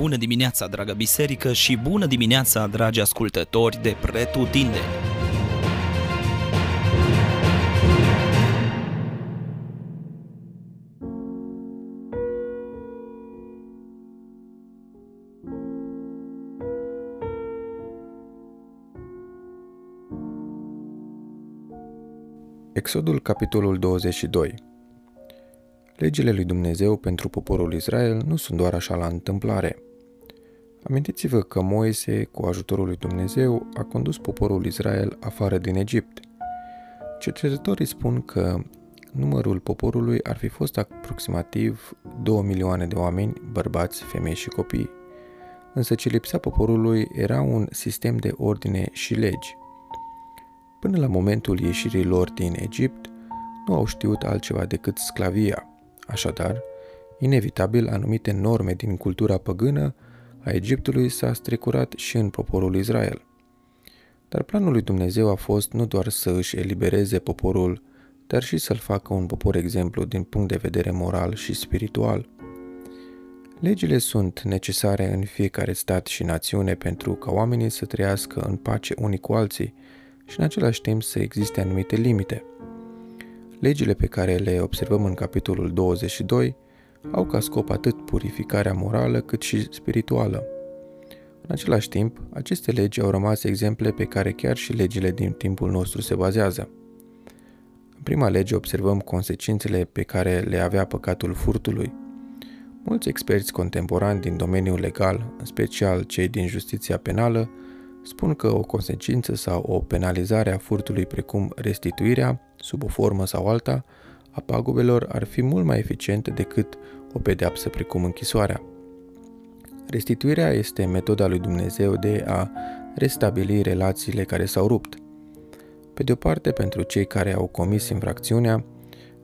Bună dimineața, dragă biserică, și bună dimineața, dragi ascultători de Pretutindeni! Exodul, capitolul 22 Legile lui Dumnezeu pentru poporul Israel nu sunt doar așa la întâmplare. Amintiți-vă că Moise, cu ajutorul lui Dumnezeu, a condus poporul Israel afară din Egipt. Cercetătorii spun că numărul poporului ar fi fost aproximativ 2 milioane de oameni, bărbați, femei și copii. Însă ce lipsea poporului era un sistem de ordine și legi. Până la momentul ieșirii lor din Egipt, nu au știut altceva decât sclavia. Așadar, inevitabil anumite norme din cultura păgână a Egiptului s-a strecurat și în poporul Israel. Dar planul lui Dumnezeu a fost nu doar să își elibereze poporul, dar și să-l facă un popor exemplu din punct de vedere moral și spiritual. Legile sunt necesare în fiecare stat și națiune pentru ca oamenii să trăiască în pace unii cu alții și în același timp să existe anumite limite – Legile pe care le observăm în capitolul 22 au ca scop atât purificarea morală cât și spirituală. În același timp, aceste legi au rămas exemple pe care chiar și legile din timpul nostru se bazează. În prima lege observăm consecințele pe care le avea păcatul furtului. Mulți experți contemporani din domeniul legal, în special cei din justiția penală, spun că o consecință sau o penalizare a furtului precum restituirea, sub o formă sau alta, a pagubelor ar fi mult mai eficientă decât o pedeapsă precum închisoarea. Restituirea este metoda lui Dumnezeu de a restabili relațiile care s-au rupt. Pe de o parte, pentru cei care au comis infracțiunea,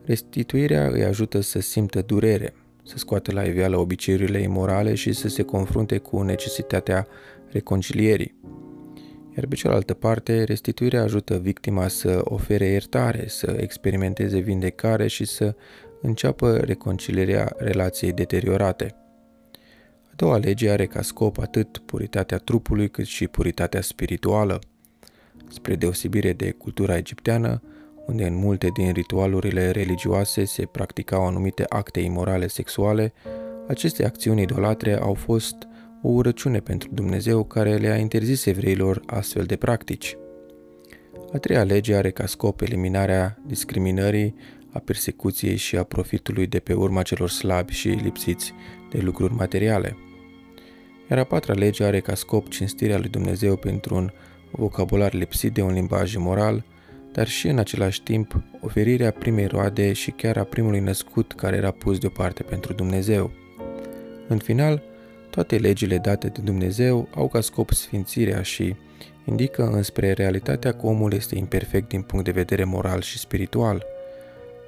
restituirea îi ajută să simtă durere, să scoată la iveală obiceiurile imorale și să se confrunte cu necesitatea reconcilierii. Iar pe cealaltă parte, restituirea ajută victima să ofere iertare, să experimenteze vindecare și să înceapă reconcilierea relației deteriorate. A doua lege are ca scop atât puritatea trupului cât și puritatea spirituală. Spre deosebire de cultura egipteană, unde în multe din ritualurile religioase se practicau anumite acte imorale sexuale, aceste acțiuni idolatre au fost o urăciune pentru Dumnezeu care le-a interzis evreilor astfel de practici. A treia lege are ca scop eliminarea discriminării, a persecuției și a profitului de pe urma celor slabi și lipsiți de lucruri materiale. Iar a patra lege are ca scop cinstirea lui Dumnezeu pentru un vocabular lipsit de un limbaj moral, dar și în același timp oferirea primei roade și chiar a primului născut care era pus deoparte pentru Dumnezeu. În final, toate legile date de Dumnezeu au ca scop sfințirea și indică înspre realitatea că omul este imperfect din punct de vedere moral și spiritual.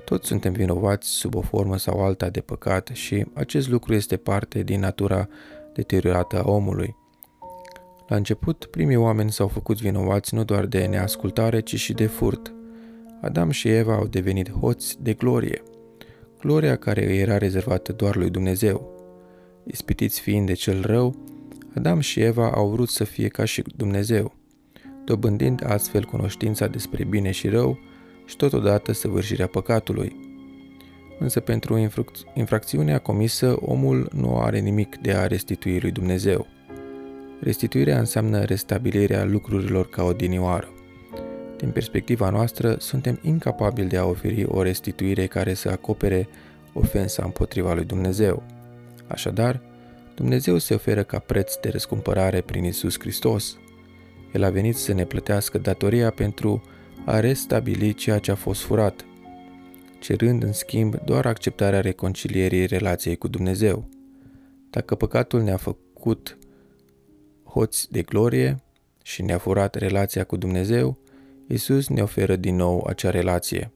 Toți suntem vinovați sub o formă sau alta de păcat și acest lucru este parte din natura deteriorată a omului. La început, primii oameni s-au făcut vinovați nu doar de neascultare, ci și de furt. Adam și Eva au devenit hoți de glorie, gloria care îi era rezervată doar lui Dumnezeu. Ispitiți fiind de cel rău, Adam și Eva au vrut să fie ca și Dumnezeu, dobândind astfel cunoștința despre bine și rău și totodată săvârșirea păcatului. Însă pentru infracțiunea comisă, omul nu are nimic de a restitui lui Dumnezeu. Restituirea înseamnă restabilirea lucrurilor ca odinioară. Din perspectiva noastră, suntem incapabili de a oferi o restituire care să acopere ofensa împotriva lui Dumnezeu. Așadar, Dumnezeu se oferă ca preț de răscumpărare prin Isus Hristos. El a venit să ne plătească datoria pentru a restabili ceea ce a fost furat, cerând în schimb doar acceptarea reconcilierii relației cu Dumnezeu. Dacă păcatul ne-a făcut hoți de glorie și ne-a furat relația cu Dumnezeu, Isus ne oferă din nou acea relație.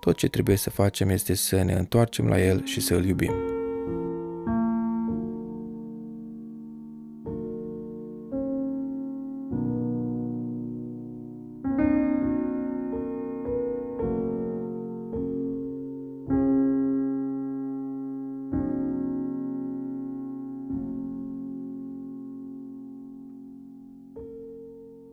Tot ce trebuie să facem este să ne întoarcem la El și să îl iubim.